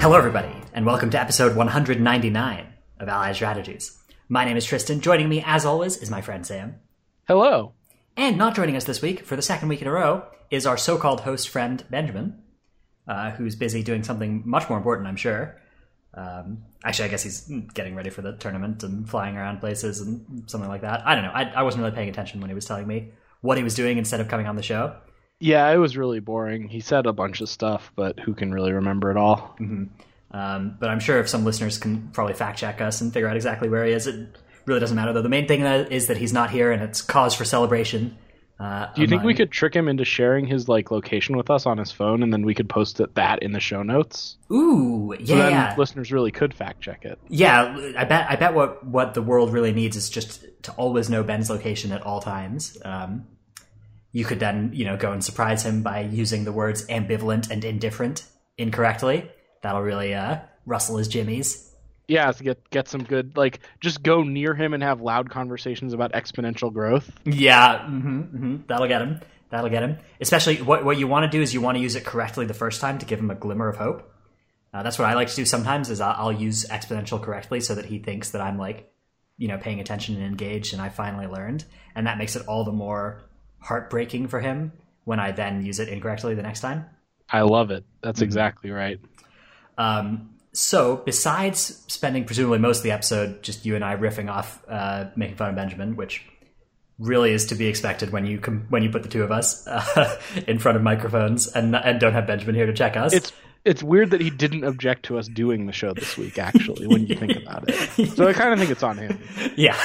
Hello, everybody, and welcome to episode 199 of Allied Strategies. My name is Tristan. Joining me, as always, is my friend Sam. Hello. And not joining us this week, for the second week in a row, is our so called host friend, Benjamin, uh, who's busy doing something much more important, I'm sure. Um, actually, I guess he's getting ready for the tournament and flying around places and something like that. I don't know. I, I wasn't really paying attention when he was telling me what he was doing instead of coming on the show. Yeah, it was really boring. He said a bunch of stuff, but who can really remember it all? Um, but I'm sure if some listeners can probably fact check us and figure out exactly where he is, it really doesn't matter. Though the main thing that is that he's not here, and it's cause for celebration. Uh, Do you think we could trick him into sharing his like location with us on his phone, and then we could post it, that in the show notes? Ooh, yeah, So then listeners really could fact check it. Yeah, I bet. I bet what what the world really needs is just to always know Ben's location at all times. Um, you could then, you know, go and surprise him by using the words ambivalent and indifferent incorrectly. That'll really uh, rustle his jimmies. Yeah, to get get some good like just go near him and have loud conversations about exponential growth. Yeah, hmm hmm that'll get him. That'll get him. Especially what what you want to do is you want to use it correctly the first time to give him a glimmer of hope. Uh, that's what I like to do sometimes. Is I'll, I'll use exponential correctly so that he thinks that I'm like, you know, paying attention and engaged, and I finally learned, and that makes it all the more heartbreaking for him when I then use it incorrectly the next time. I love it. Mm-hmm. That's exactly right. Um, so, besides spending presumably most of the episode just you and I riffing off, uh, making fun of Benjamin, which really is to be expected when you com- when you put the two of us uh, in front of microphones and and don't have Benjamin here to check us. It's it's weird that he didn't object to us doing the show this week. Actually, when you think about it, so I kind of think it's on him. yeah.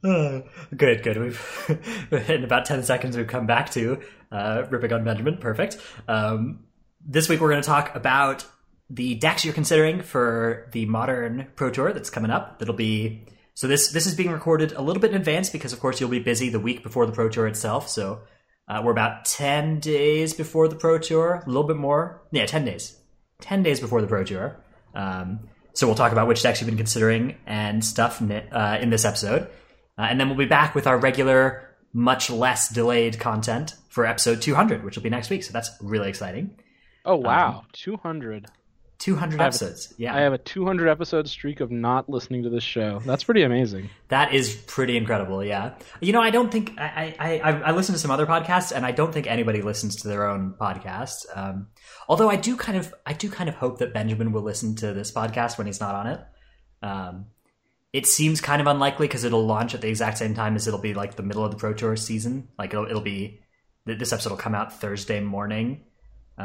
Good, good. We've in about ten seconds we've come back to uh, ripping on Benjamin. Perfect. Um, this week we're going to talk about the decks you're considering for the modern Pro Tour that's coming up. That'll be so this this is being recorded a little bit in advance because of course you'll be busy the week before the Pro Tour itself. So uh, we're about ten days before the Pro Tour, a little bit more. Yeah, ten days. Ten days before the Pro Tour. Um, so we'll talk about which decks you've been considering and stuff uh, in this episode. Uh, and then we'll be back with our regular, much less delayed content for episode 200, which will be next week. So that's really exciting. Oh wow, two hundred. 200 have- episodes. Yeah. I have a 200 episode streak of not listening to this show. That's pretty amazing. That is pretty incredible, yeah. You know, I don't think I I, I, I listen to some other podcasts, and I don't think anybody listens to their own podcast. Um, although I do kind of I do kind of hope that Benjamin will listen to this podcast when he's not on it. Um, it seems kind of unlikely because it'll launch at the exact same time as it'll be like the middle of the Pro Tour season. Like it'll it'll be this episode will come out Thursday morning.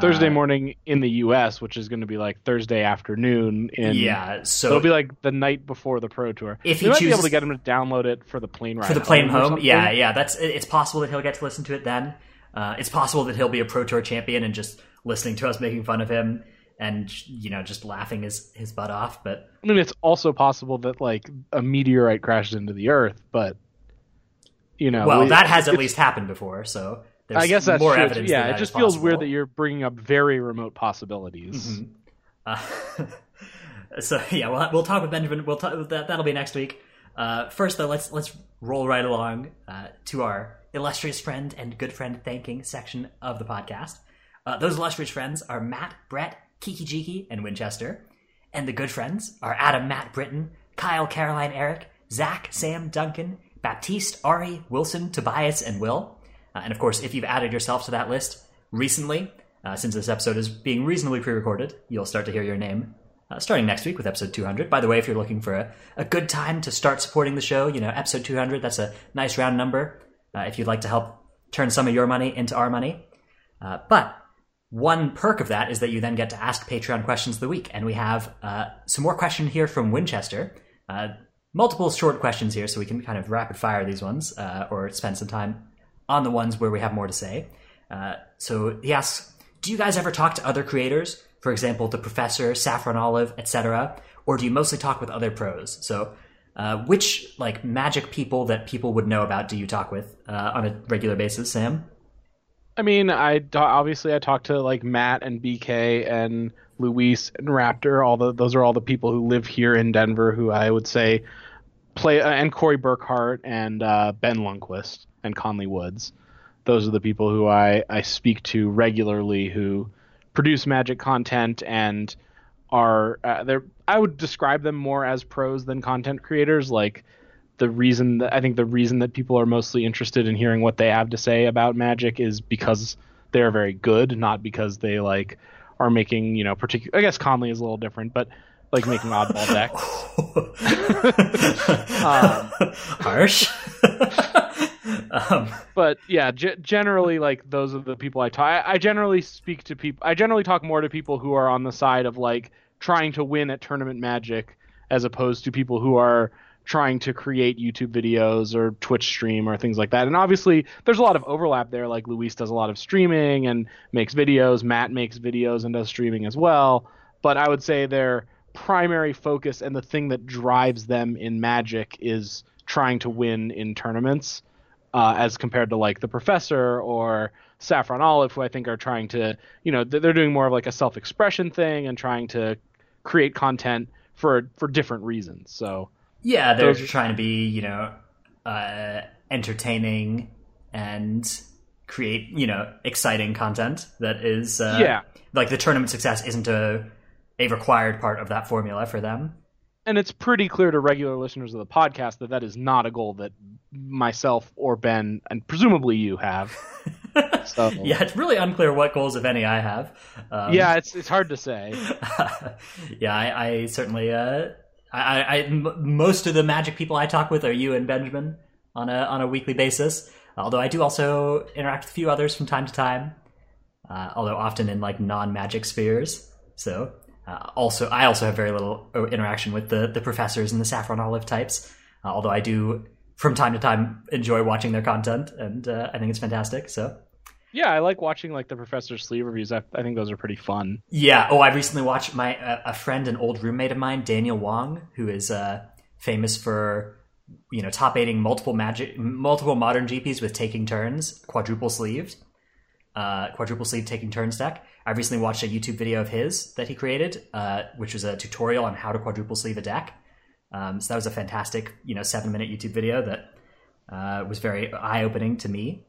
Thursday Uh, morning in the U.S., which is going to be like Thursday afternoon. In yeah, so it'll be like the night before the Pro Tour. If he might be able to get him to download it for the plane ride for the plane home. Yeah, yeah. That's it's possible that he'll get to listen to it then. Uh, it's possible that he'll be a pro tour champion and just listening to us making fun of him and you know just laughing his his butt off. But I mean, it's also possible that like a meteorite crashes into the Earth, but you know, well, we- that has at least happened before, so there's I guess that's more true. evidence. Yeah, it just feels weird that you're bringing up very remote possibilities. Mhm. Uh, so yeah, we'll, we'll talk with Benjamin. We'll talk that. That'll be next week. Uh, first, though, let's let's roll right along uh, to our illustrious friend and good friend thanking section of the podcast. Uh, those illustrious friends are Matt, Brett, Kiki Jiki, and Winchester, and the good friends are Adam, Matt, Britton, Kyle, Caroline, Eric, Zach, Sam, Duncan, Baptiste, Ari, Wilson, Tobias, and Will. Uh, and of course, if you've added yourself to that list recently, uh, since this episode is being reasonably pre-recorded, you'll start to hear your name uh, starting next week with episode 200. By the way, if you're looking for a, a good time to start supporting the show, you know, episode 200, that's a nice round number. Uh, if you'd like to help turn some of your money into our money. Uh, but one perk of that is that you then get to ask Patreon questions of the week. And we have uh, some more question here from Winchester. Uh, multiple short questions here, so we can kind of rapid fire these ones uh, or spend some time on the ones where we have more to say. Uh, so he asks, do you guys ever talk to other creators? For example, the professor, Saffron Olive, etc., or do you mostly talk with other pros? So, uh, which like magic people that people would know about do you talk with uh, on a regular basis, Sam? I mean, I obviously I talked to like Matt and BK and Luis and Raptor. All the those are all the people who live here in Denver. Who I would say play uh, and Corey Burkhart and uh, Ben Lundquist and Conley Woods. Those are the people who I I speak to regularly who produce Magic content and are uh, they're I would describe them more as pros than content creators. Like the reason that I think the reason that people are mostly interested in hearing what they have to say about Magic is because they're very good, not because they like are making you know particular. I guess Conley is a little different, but like making oddball decks. um, Harsh. um, but yeah, g- generally, like those are the people I talk. I, I generally speak to people. I generally talk more to people who are on the side of like trying to win at tournament magic, as opposed to people who are trying to create YouTube videos or Twitch stream or things like that. And obviously, there's a lot of overlap there. Like Luis does a lot of streaming and makes videos. Matt makes videos and does streaming as well. But I would say their primary focus and the thing that drives them in Magic is trying to win in tournaments uh, as compared to like the professor or Saffron Olive, who I think are trying to, you know, they're doing more of like a self-expression thing and trying to create content for for different reasons. So yeah, they're those... trying to be, you know, uh, entertaining and create, you know, exciting content that is, uh, yeah, like the tournament success isn't a a required part of that formula for them and it's pretty clear to regular listeners of the podcast that that is not a goal that myself or Ben and presumably you have. So. yeah, it's really unclear what goals, if any, I have. Um, yeah, it's it's hard to say. yeah, I, I certainly. Uh, I, I m- most of the Magic people I talk with are you and Benjamin on a on a weekly basis. Although I do also interact with a few others from time to time. Uh, although often in like non Magic spheres. So uh, also, I also have very little uh, interaction with the the professors and the saffron olive types. Uh, although I do from time to time enjoy watching their content, and uh, I think it's fantastic. So. Yeah, I like watching like the professor's sleeve reviews. I, I think those are pretty fun. Yeah. Oh, I recently watched my a friend, an old roommate of mine, Daniel Wong, who is uh, famous for you know top eighting multiple magic, multiple modern GPs with taking turns, quadruple sleeved, uh, quadruple sleeve taking turns deck. I recently watched a YouTube video of his that he created, uh, which was a tutorial on how to quadruple sleeve a deck. Um, so that was a fantastic, you know, seven minute YouTube video that uh, was very eye opening to me.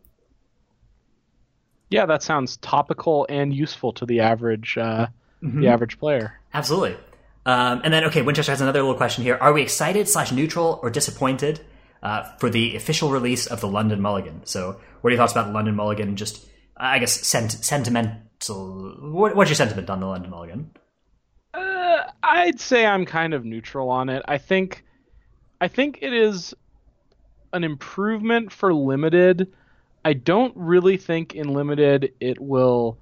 Yeah, that sounds topical and useful to the average uh, mm-hmm. the average player. Absolutely. Um, and then, okay, Winchester has another little question here: Are we excited slash neutral or disappointed uh, for the official release of the London Mulligan? So, what are your thoughts about the London Mulligan? Just, I guess, sent- sentiment so, what, what's your sentiment on the London Mulligan? Uh, I'd say I'm kind of neutral on it. I think, I think it is an improvement for limited. I don't really think in limited it will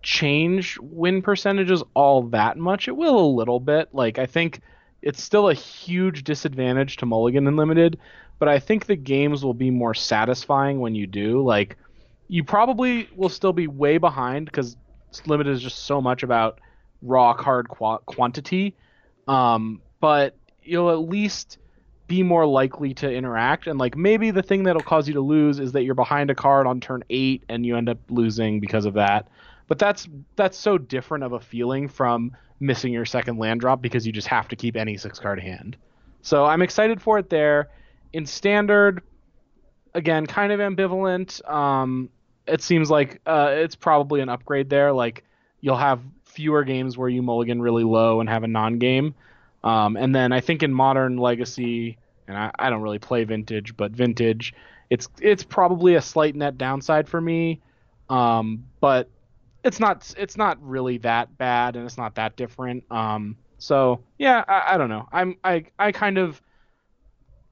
change win percentages all that much. It will a little bit. Like I think it's still a huge disadvantage to Mulligan in limited, but I think the games will be more satisfying when you do. Like you probably will still be way behind because limited is just so much about raw card qu- quantity. Um, but you'll at least be more likely to interact. And like maybe the thing that'll cause you to lose is that you're behind a card on turn eight and you end up losing because of that. But that's that's so different of a feeling from missing your second land drop because you just have to keep any six card hand. So I'm excited for it there. In standard, again, kind of ambivalent. Um, it seems like uh, it's probably an upgrade there. Like you'll have fewer games where you mulligan really low and have a non-game. Um, and then I think in modern legacy, and I, I, don't really play vintage, but vintage, it's it's probably a slight net downside for me. Um, but it's not it's not really that bad, and it's not that different. Um, so yeah, I, I don't know. I'm I I kind of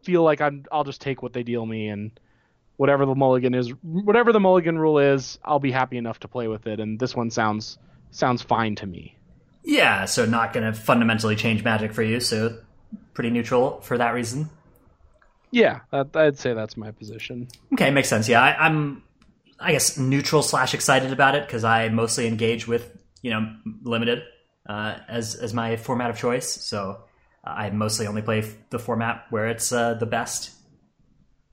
feel like I'm I'll just take what they deal me and whatever the mulligan is, whatever the mulligan rule is, I'll be happy enough to play with it. And this one sounds sounds fine to me. Yeah, so not going to fundamentally change Magic for you. So pretty neutral for that reason. Yeah, that, I'd say that's my position. Okay, makes sense. Yeah, I, I'm, I guess, neutral slash excited about it because I mostly engage with you know limited uh, as as my format of choice. So uh, I mostly only play the format where it's uh, the best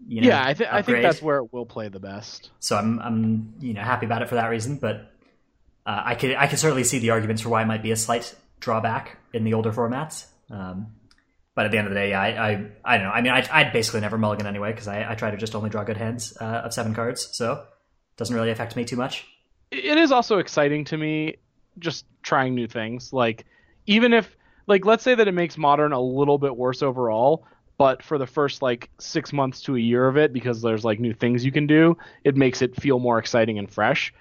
you know, yeah, I, th- I think that's where it will play the best. So I'm I'm you know happy about it for that reason, but uh, I could I could certainly see the arguments for why it might be a slight drawback in the older formats. Um, but at the end of the day, yeah, I, I, I don't know. I mean, I, I'd basically never mulligan anyway because I, I try to just only draw good hands uh, of seven cards, so it doesn't really affect me too much. it is also exciting to me just trying new things. Like even if like let's say that it makes modern a little bit worse overall, but for the first like 6 months to a year of it because there's like new things you can do, it makes it feel more exciting and fresh.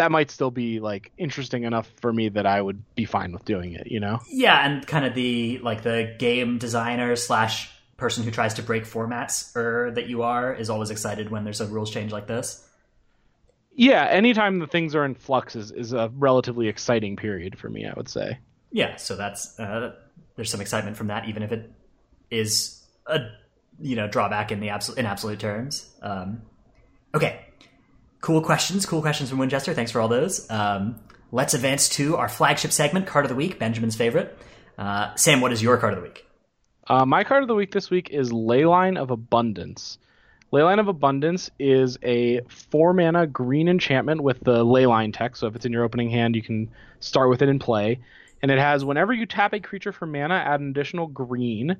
That might still be like interesting enough for me that I would be fine with doing it, you know. Yeah, and kind of the like the game designer slash person who tries to break formats or that you are is always excited when there's a rules change like this. Yeah, anytime the things are in flux is, is a relatively exciting period for me, I would say. Yeah, so that's uh, there's some excitement from that, even if it is a you know drawback in the absolute in absolute terms. Um, okay, cool questions, cool questions from Winchester. Thanks for all those. Um, let's advance to our flagship segment, card of the week, Benjamin's favorite. Uh, Sam, what is your card of the week? Uh, my card of the week this week is Leyline of Abundance. Leyline of Abundance is a four mana green enchantment with the Leyline text. So if it's in your opening hand, you can start with it in play. And it has whenever you tap a creature for mana, add an additional green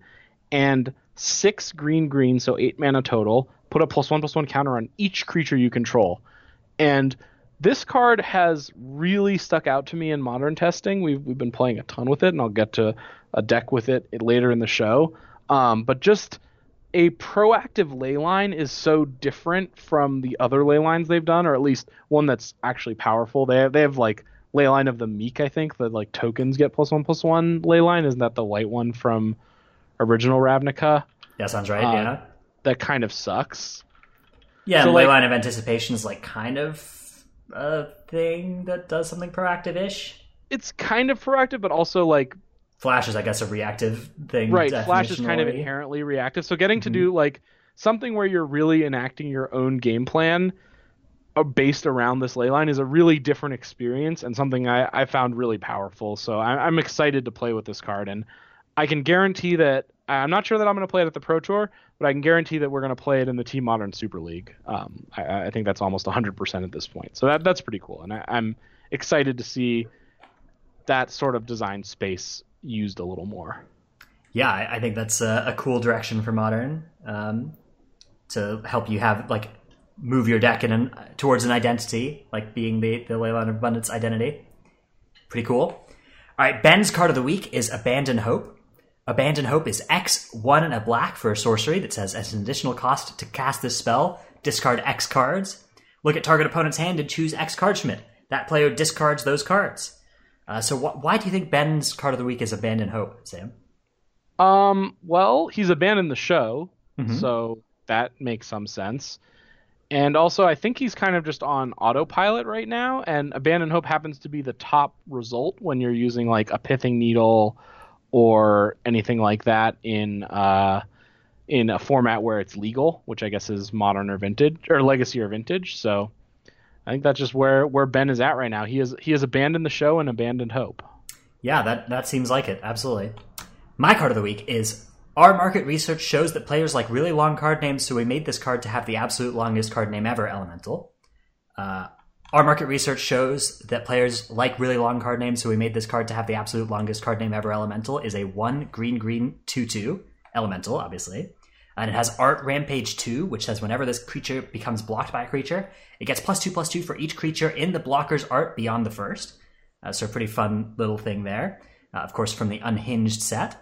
and six green green, so eight mana total. Put a plus one plus one counter on each creature you control. And this card has really stuck out to me in modern testing. We've we've been playing a ton with it, and I'll get to a deck with it later in the show. Um, but just a proactive ley line is so different from the other ley lines they've done, or at least one that's actually powerful. They have they have like ley line of the meek, I think, that like tokens get plus one plus one ley line. Isn't that the white one from original Ravnica? Yeah, sounds right. Uh, yeah, That kind of sucks. yeah. so, like- Leyline of Anticipation is like kind of a thing that does something proactive-ish. It's kind of proactive, but also like Flash is, I guess, a reactive thing. right flash is kind of inherently reactive so getting to do like something where you're really enacting your own game plan uh, based around this ley line is a really different experience and something i, I found really powerful so I, i'm excited to play with this card and i can guarantee that i'm not sure that i'm going to play it at the pro tour but i can guarantee that we're going to play it in the team modern super league um, I, I think that's almost 100% at this point so that, that's pretty cool and I, i'm excited to see that sort of design space used a little more Yeah, I, I think that's a, a cool direction for modern um, to help you have like move your deck in an, towards an identity, like being the the Leyline of Abundance identity. Pretty cool. All right, Ben's card of the week is Abandon Hope. Abandon Hope is X one and a black for a sorcery that says as an additional cost to cast this spell, discard X cards. Look at target opponent's hand and choose X cards from it. That player discards those cards. Uh, so wh- why do you think Ben's card of the week is Abandon Hope, Sam? Um, well, he's abandoned the show, Mhm. so that makes some sense. And also, I think he's kind of just on autopilot right now, and Abandon Hope happens to be the top result when you're using like a Pithing Needle or anything like that in uh, in a format where it's legal, which I guess is Modern or Vintage or Legacy or Vintage. So I think that's just where where Ben is at right now. He has he has abandoned the show and abandoned hope. Yeah, that, that seems like it. Absolutely. My card of the week is our market research shows that players like really long card names, so we made this card to have the absolute longest card name ever, Elemental. Uh, our market research shows that players like really long card names, so we made this card to have the absolute longest card name ever, Elemental, is a 1 green green 2 2, Elemental, obviously. And it has Art Rampage 2, which says whenever this creature becomes blocked by a creature, it gets plus 2 plus 2 for each creature in the blocker's art beyond the first. Uh, so pretty fun little thing there. Uh, of course, from the Unhinged set.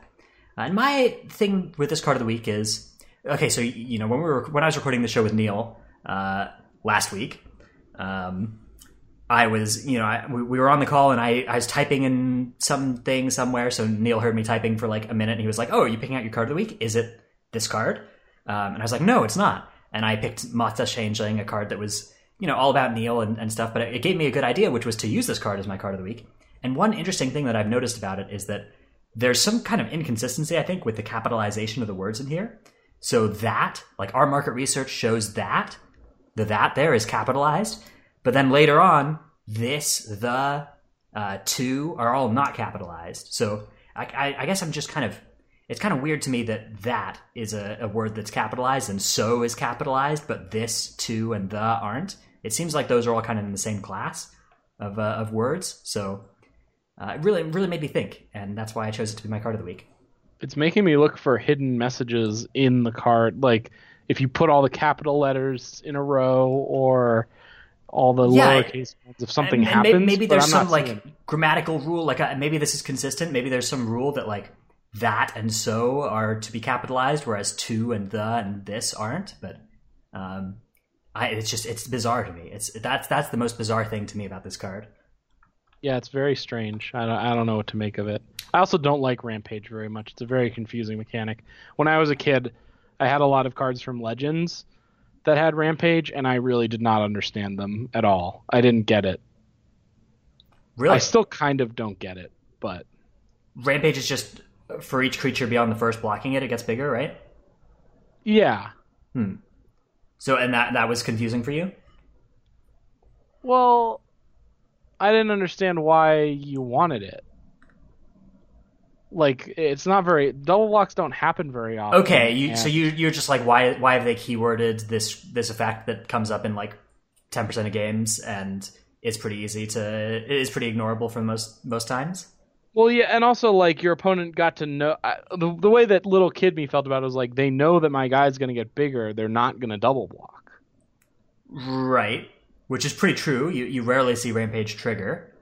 Uh, and my thing with this card of the week is okay. So you know when we were when I was recording the show with Neil uh, last week, um, I was you know I, we, we were on the call and I, I was typing in something somewhere. So Neil heard me typing for like a minute and he was like, "Oh, are you picking out your card of the week? Is it this card?" Um, and I was like, "No, it's not." And I picked Mata Changeling, a card that was you know all about Neil and, and stuff, but it gave me a good idea, which was to use this card as my card of the week. And one interesting thing that I've noticed about it is that there's some kind of inconsistency, I think, with the capitalization of the words in here. So that, like our market research shows that, the that there is capitalized, but then later on, this, the, uh, to are all not capitalized. So I, I, I guess I'm just kind of, it's kind of weird to me that that is a, a word that's capitalized and so is capitalized, but this, to, and the aren't. It seems like those are all kind of in the same class of, uh, of words. So uh, it really, really made me think, and that's why I chose it to be my card of the week. it's making me look for hidden messages in the card like if you put all the capital letters in a row or all the Yeah, lowercase ones if something and, and happens. maybe there's some like grammatical rule. Like uh, maybe this is consistent. Maybe there's some rule that like that and so are to be capitalized, whereas to and the and this aren't. But um, I, it's just it's bizarre to me. It's that's that's the most bizarre thing to me about this card. yeah, it's very strange. I don't, I don't know what to make of it. I also don't like Rampage very much. It's a very confusing mechanic. When I was a kid, I had a lot of cards from Legends that had Rampage, and I really did not understand them at all. I didn't get it. Really, I still kind of don't get it, but Rampage is just for each creature beyond the first blocking it, it gets bigger, right? yeah. Hmm. So and that that was confusing for you. Well, I didn't understand why you wanted it. Like it's not very double blocks don't happen very often. Okay, you, so you you're just like why why have they keyworded this this effect that comes up in like ten percent of games and it's pretty easy to it is pretty ignorable for most most times. Well, yeah, and also like your opponent got to know I, the the way that little kid me felt about it was like they know that my guy's going to get bigger. They're not going to double block. Right, which is pretty true. You you rarely see rampage trigger.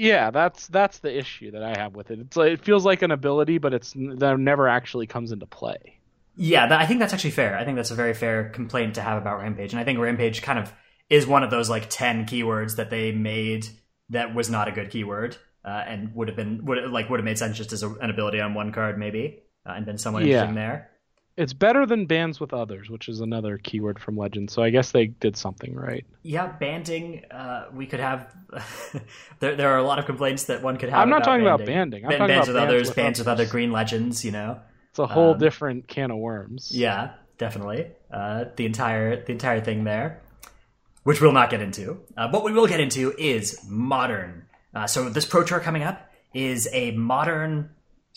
Yeah, that's that's the issue that I have with it. It's like, it feels like an ability, but it's that never actually comes into play. Yeah, that, I think that's actually fair. I think that's a very fair complaint to have about Rampage, and I think Rampage kind of is one of those like ten keywords that they made that was not a good keyword, uh, and would have been would like would have made sense just as a, an ability on one card maybe, uh, and been somewhat Yeah. interesting there. It's better than bands with others, which is another keyword from Legend. So I guess they did something right. Yeah, banding. Uh, we could have. there, there are a lot of complaints that one could have. I'm not about talking about banding. banding. I'm Ban- talking bands about with bands others, with bands with other green legends. You know. It's a whole Um, different can of worms. Yeah, definitely. Uh, the entire the entire thing there, which we'll not get into. Uh, what we will get into is modern. Uh, so this pro tour coming up is a modern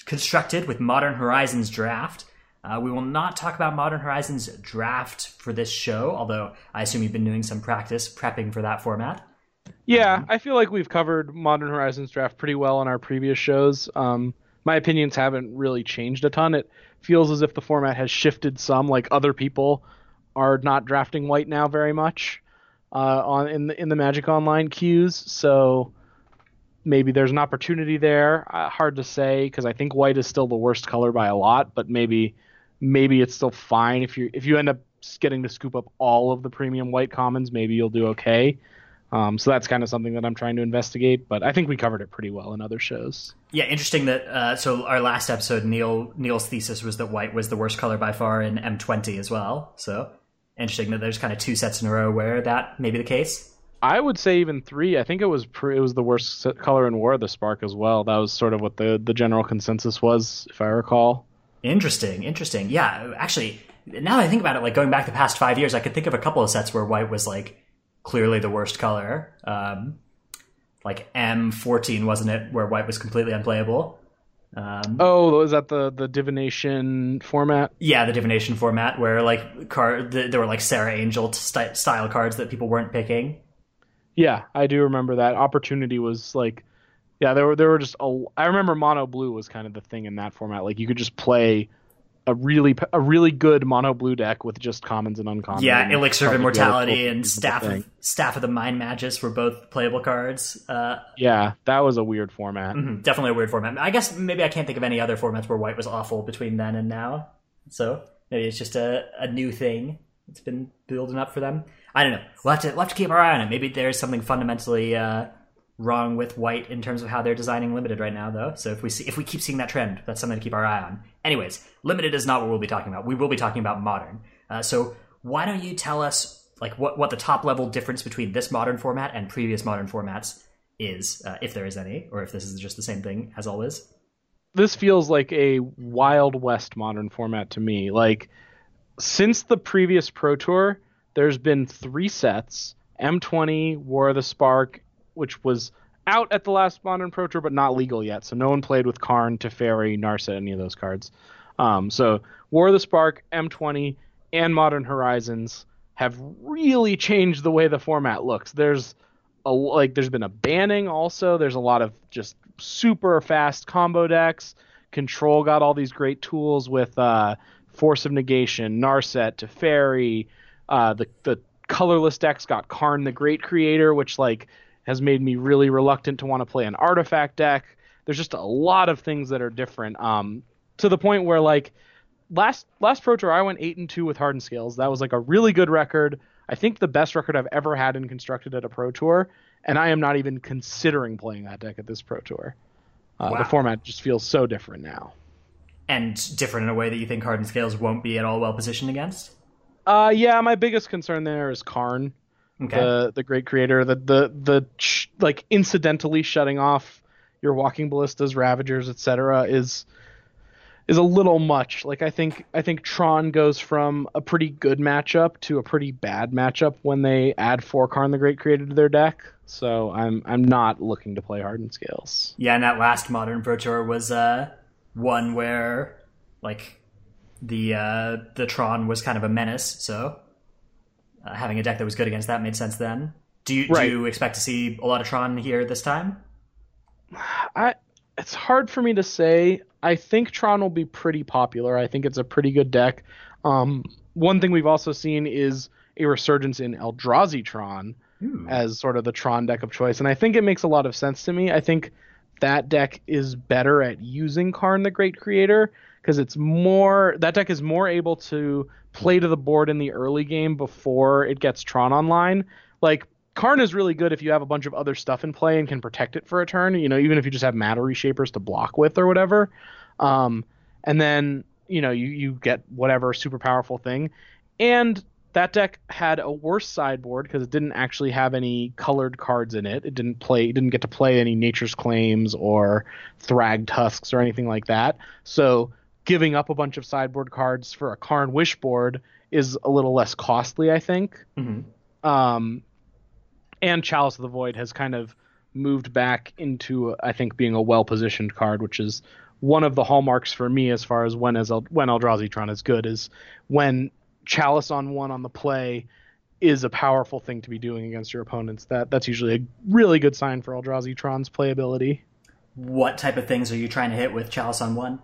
constructed with Modern Horizons draft. Uh, we will not talk about Modern Horizons draft for this show, although I assume you've been doing some practice prepping for that format. Yeah, I feel like we've covered Modern Horizons draft pretty well on our previous shows. Um, my opinions haven't really changed a ton. It feels as if the format has shifted some. Like other people are not drafting white now very much uh, on in the in the Magic Online queues. So maybe there's an opportunity there. Uh, hard to say because I think white is still the worst color by a lot. But maybe maybe it's still fine if you if you end up getting to scoop up all of the premium white commons. Maybe you'll do okay. Um, so that's kind of something that I'm trying to investigate, but I think we covered it pretty well in other shows. Yeah, interesting that. Uh, so our last episode, Neil Neil's thesis was that white was the worst color by far in M20 as well. So interesting that there's kind of two sets in a row where that may be the case. I would say even three. I think it was pre- it was the worst color in War of the Spark as well. That was sort of what the the general consensus was, if I recall. Interesting, interesting. Yeah, actually, now that I think about it, like going back the past five years, I could think of a couple of sets where white was like clearly the worst color. Um, like M14, wasn't it, where white was completely unplayable? Um, Oh, was that the the divination format? Yeah, the divination format where like card the, there were like Serra Angel st- style cards that people weren't picking. Yeah, I do remember that. Opportunity was like, yeah, there were there were just a. I remember mono blue was kind of the thing in that format. Like you could just play a really a really good mono blue deck with just commons and uncommons. Yeah, Elixir of probably the other Immortality and Staff of. Staff of the Mind Magus were both playable cards. Uh, Yeah, that was a weird format. mhm, definitely a weird format. I guess maybe I can't think of any other formats where white was awful between then and now. So maybe it's just a, a new thing that's been building up for them. I don't know. We'll have to we'll have to keep our eye on it. Maybe there's something fundamentally uh, wrong with white in terms of how they're designing limited right now, though. So if we see if we keep seeing that trend, that's something to keep our eye on. Anyways, limited is not what we'll be talking about. We will be talking about modern. Uh, so why don't you tell us like what what the top level difference between this modern format and previous modern formats is, uh, if there is any, or if this is just the same thing as always? This feels like a Wild West modern format to me. Like since the previous Pro Tour, there's been three sets: M20, War of the Spark, which was out at the last Modern Pro Tour, but not legal yet. So no one played with Karn, Teferi, Narset, any of those cards. Um, so War of the Spark, M20, and Modern Horizons have really changed the way the format looks. There's a like there's been a banning also. There's a lot of just super fast combo decks. Control got all these great tools with uh, Force of Negation, Narset, Teferi, uh, the the colorless decks got Karn the Great Creator, which like has made me really reluctant to want to play an artifact deck. There's just a lot of things that are different. Um, to the point where like last last Pro Tour I went eight and two with Hardened Scales. That was like a really good record. I think the best record I've ever had in constructed at a Pro Tour, and I am not even considering playing that deck at this Pro Tour. Uh, Wow. The format just feels so different now. And different in a way that you think Hardened Scales won't be at all well positioned against? Uh, yeah, my biggest concern there is Karn. Okay. the the great creator the the the sh- like incidentally shutting off your walking ballistas ravagers etc is is a little much like i think i think tron goes from a pretty good matchup to a pretty bad matchup when they add four karn the great creator to their deck so i'm i'm not looking to play hardened scales Yeah, and that last modern Pro Tour was uh, one where like the uh, the Tron was kind of a menace. So uh, having a deck that was good against that made sense then. Do you Right. do you expect to see a lot of Tron here this time? I it's hard for me to say. I think Tron will be pretty popular. I think it's a pretty good deck. Um, one thing we've also seen is a resurgence in Eldrazi Tron Ooh. as sort of the Tron deck of choice, and I think it makes a lot of sense to me. I think that deck is better at using Karn the Great Creator because it's more that deck is more able to play to the board in the early game before it gets Tron online. Like Karn is really good if you have a bunch of other stuff in play and can protect it for a turn. You know, even if you just have matter reshapers to block with or whatever. Um, and then you know you you get whatever super powerful thing, and that deck had a worse sideboard because it didn't actually have any colored cards in it. It didn't play, it didn't get to play any Nature's Claims or Thragtusks or anything like that. So giving up a bunch of sideboard cards for a Karn Wish board is a little less costly, I think. Mhm. Um, and Chalice of the Void has kind of moved back into, I think, being a well positioned card, which is one of the hallmarks for me as far as when as El- when Eldrazi Tron is good is when Chalice on one on the play is a powerful thing to be doing against your opponents. That that's usually a really good sign for Eldrazi Tron's playability. What type of things are you trying to hit with Chalice on one?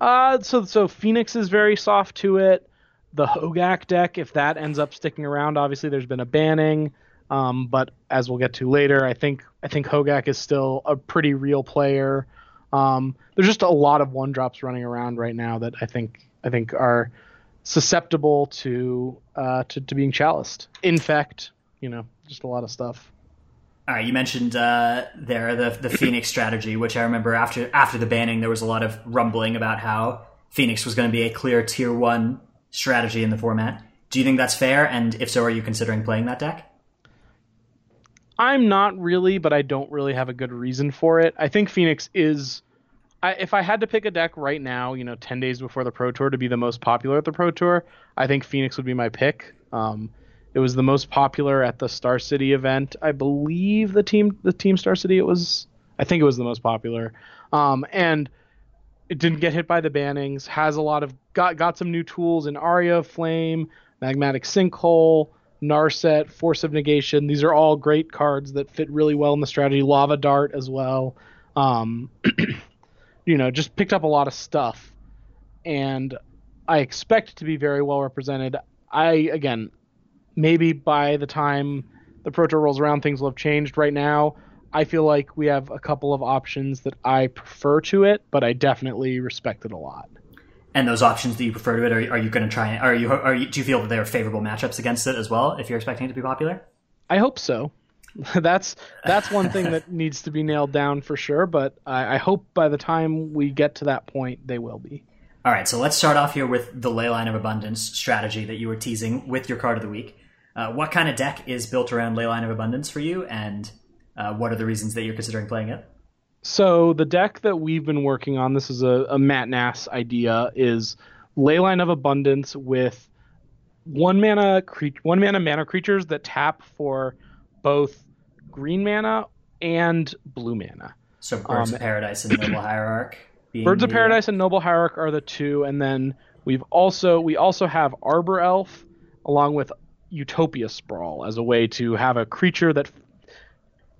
Uh, so so Phoenix is very soft to it. The Hogaak deck, if that ends up sticking around, obviously there's been a banning. Um, but as we'll get to later, I think I think Hogaak is still a pretty real player. Um, there's just a lot of one drops running around right now that I think I think are susceptible to uh, to, to being chaliced. Infect, you know, just a lot of stuff. All right, you mentioned uh, there the the Phoenix strategy, which I remember after after the banning, there was a lot of rumbling about how Phoenix was going to be a clear tier one strategy in the format. Do you think that's fair? And if so, are you considering playing that deck? I'm not really, but I don't really have a good reason for it. I think Phoenix is. I, if I had to pick a deck right now, you know, 10 days before the Pro Tour to be the most popular at the Pro Tour, I think Phoenix would be my pick. Um, it was the most popular at the Star City event. I believe the team, the team Star City, it was. I think it was the most popular. Um, and it didn't get hit by the bannings. Has a lot of got got some new tools in Aria Flame, Magmatic Sinkhole, Narset, Force of Negation. These are all great cards that fit really well in the strategy. Lava Dart as well. Um, you know, just picked up a lot of stuff, and I expect it to be very well represented. I again, maybe by the time the Pro Tour rolls around, things will have changed. Right now, I feel like we have a couple of options that I prefer to it, but I definitely respect it a lot. And those options that you prefer to it, are, are you going to try? Are you are you do you feel that there are favorable matchups against it as well? If you're expecting it to be popular, I hope so. that's that's one thing that needs to be nailed down for sure. But I, I hope by the time we get to that point, they will be. All right, so let's start off here with the Leyline of Abundance strategy that you were teasing with your card of the week. Uh, what kind of deck is built around Leyline of Abundance for you, and uh, what are the reasons that you're considering playing it? So the deck that we've been working on, this is a, a Matt Nass idea, is Leyline of Abundance with one mana cre- one mana mana creatures that tap for both green mana and blue mana. So Birds Um, of Paradise and Noble Hierarch. Being Birds of the- Paradise and Noble Hierarch are the two, and then we've also we also have Arbor Elf along with Utopia Sprawl as a way to have a creature that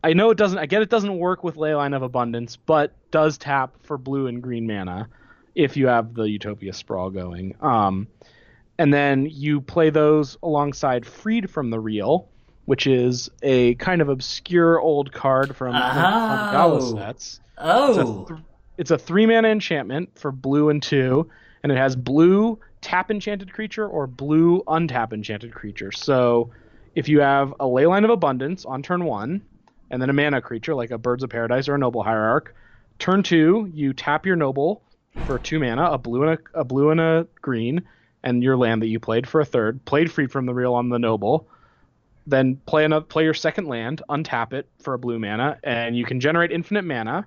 I know it doesn't. I get it doesn't work with Leyline of Abundance, but does tap for blue and green mana if you have the Utopia Sprawl going. Um, and then you play those alongside Freed from the Real, which is a kind of obscure old card from Oh. Kamigawa sets. It's a, Oh, th- it's a three mana enchantment for blue and two, and it has blue tap enchanted creature or blue untap enchanted creature. So if you have a Leyline of Abundance on turn one, and then a mana creature like a Birds of Paradise or a Noble Hierarch, turn two you tap your Noble for two mana, a blue and a, a blue and a green, and your land that you played for a third, played freed from the real on the Noble. Then play another, play your second land, untap it for a blue mana, and you can generate infinite mana.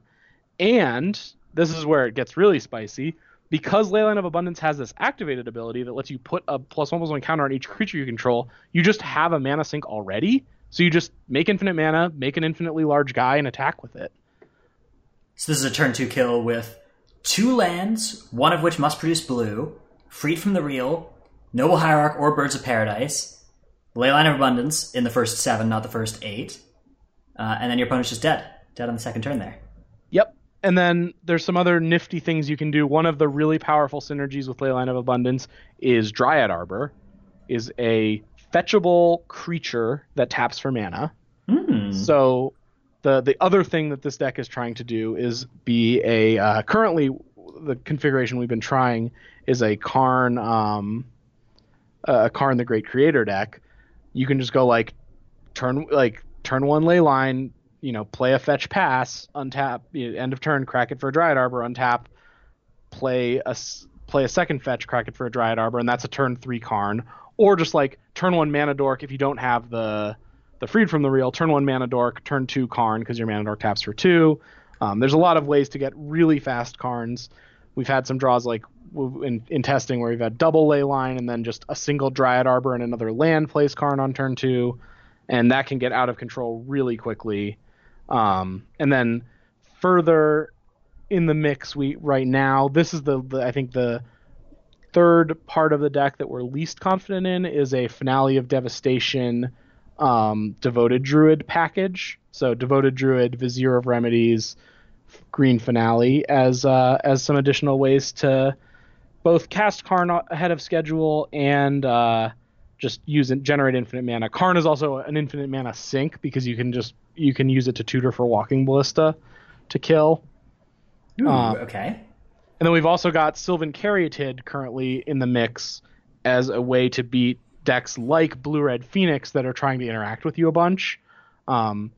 And this is where it gets really spicy. Because Leyline of Abundance has this activated ability that lets you put a plus one plus one counter on each creature you control, you just have a mana sink already. So you just make infinite mana, make an infinitely large guy, and attack with it. so this is a turn two kill with two lands, one of which must produce blue, freed from the real, noble hierarch or birds of paradise, leyline of abundance in the first seven, not the first eight, uh, and then your opponent's just dead, dead on the second turn there. And then there's some other nifty things you can do. One of the really powerful synergies with Leyline of Abundance is Dryad Arbor, is a fetchable creature that taps for mana. Hmm. So the the other thing that this deck is trying to do is be a uh, currently the configuration we've been trying is a Karn um, a Karn the Great Creator deck. You can just go like turn like turn one ley line, you know, play a fetch pass, untap, end of turn, crack it for a Dryad Arbor, untap, play a play a second fetch, crack it for a Dryad Arbor, and that's a turn three Karn. Or just like turn one mana dork if you don't have the the freed from the real, turn one mana dork, turn two Karn because your mana dork taps for two. Um, there's a lot of ways to get really fast Karns. We've had some draws like in, in testing where we've had double ley line and then just a single Dryad Arbor and another land plays Karn on turn two, and that can get out of control really quickly. Um, and then further in the mix, we right now this is the, the I think the third part of the deck that we're least confident in is a finale of devastation um, devoted druid package. So devoted druid, vizier of remedies, green finale as uh, as some additional ways to both cast Karn ahead of schedule and uh, just use it, generate infinite mana. Karn is also an infinite mana sink because you can just you can use it to tutor for walking ballista to kill. Ooh, uh, okay. And then we've also got Sylvan Caryatid currently in the mix as a way to beat decks like Blue Red Phoenix that are trying to interact with you a bunch. Um,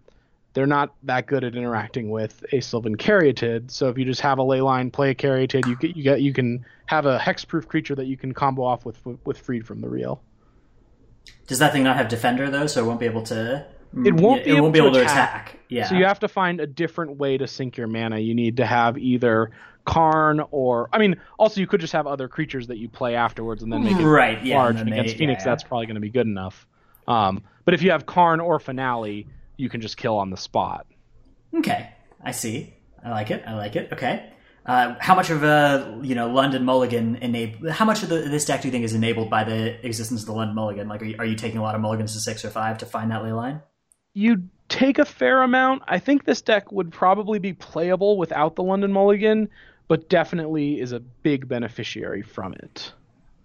they're not that good at interacting with a Sylvan Caryatid, so if you just have a ley line, play a Caryatid, you get, you get you can have a hexproof creature that you can combo off with with freed from the real. Does that thing not have defender though, so it won't be able to? It won't be it able won't be to able to attack. attack. Yeah. So you have to find a different way to sink your mana. You need to have either Karn or I mean, also you could just have other creatures that you play afterwards and then make it Right, yeah, large. and And against they- Phoenix, yeah. that's probably going to be good enough. Um, but if you have Karn or Finale, you can just kill on the spot. Okay, I see. I like it. I like it. Okay. Uh, how much of a you know London Mulligan enable? How much of the, this deck do you think is enabled by the existence of the London Mulligan? Like, are you, are you taking a lot of mulligans to six or five to find that ley line? You take a fair amount. I think this deck would probably be playable without the London Mulligan, but definitely is a big beneficiary from it.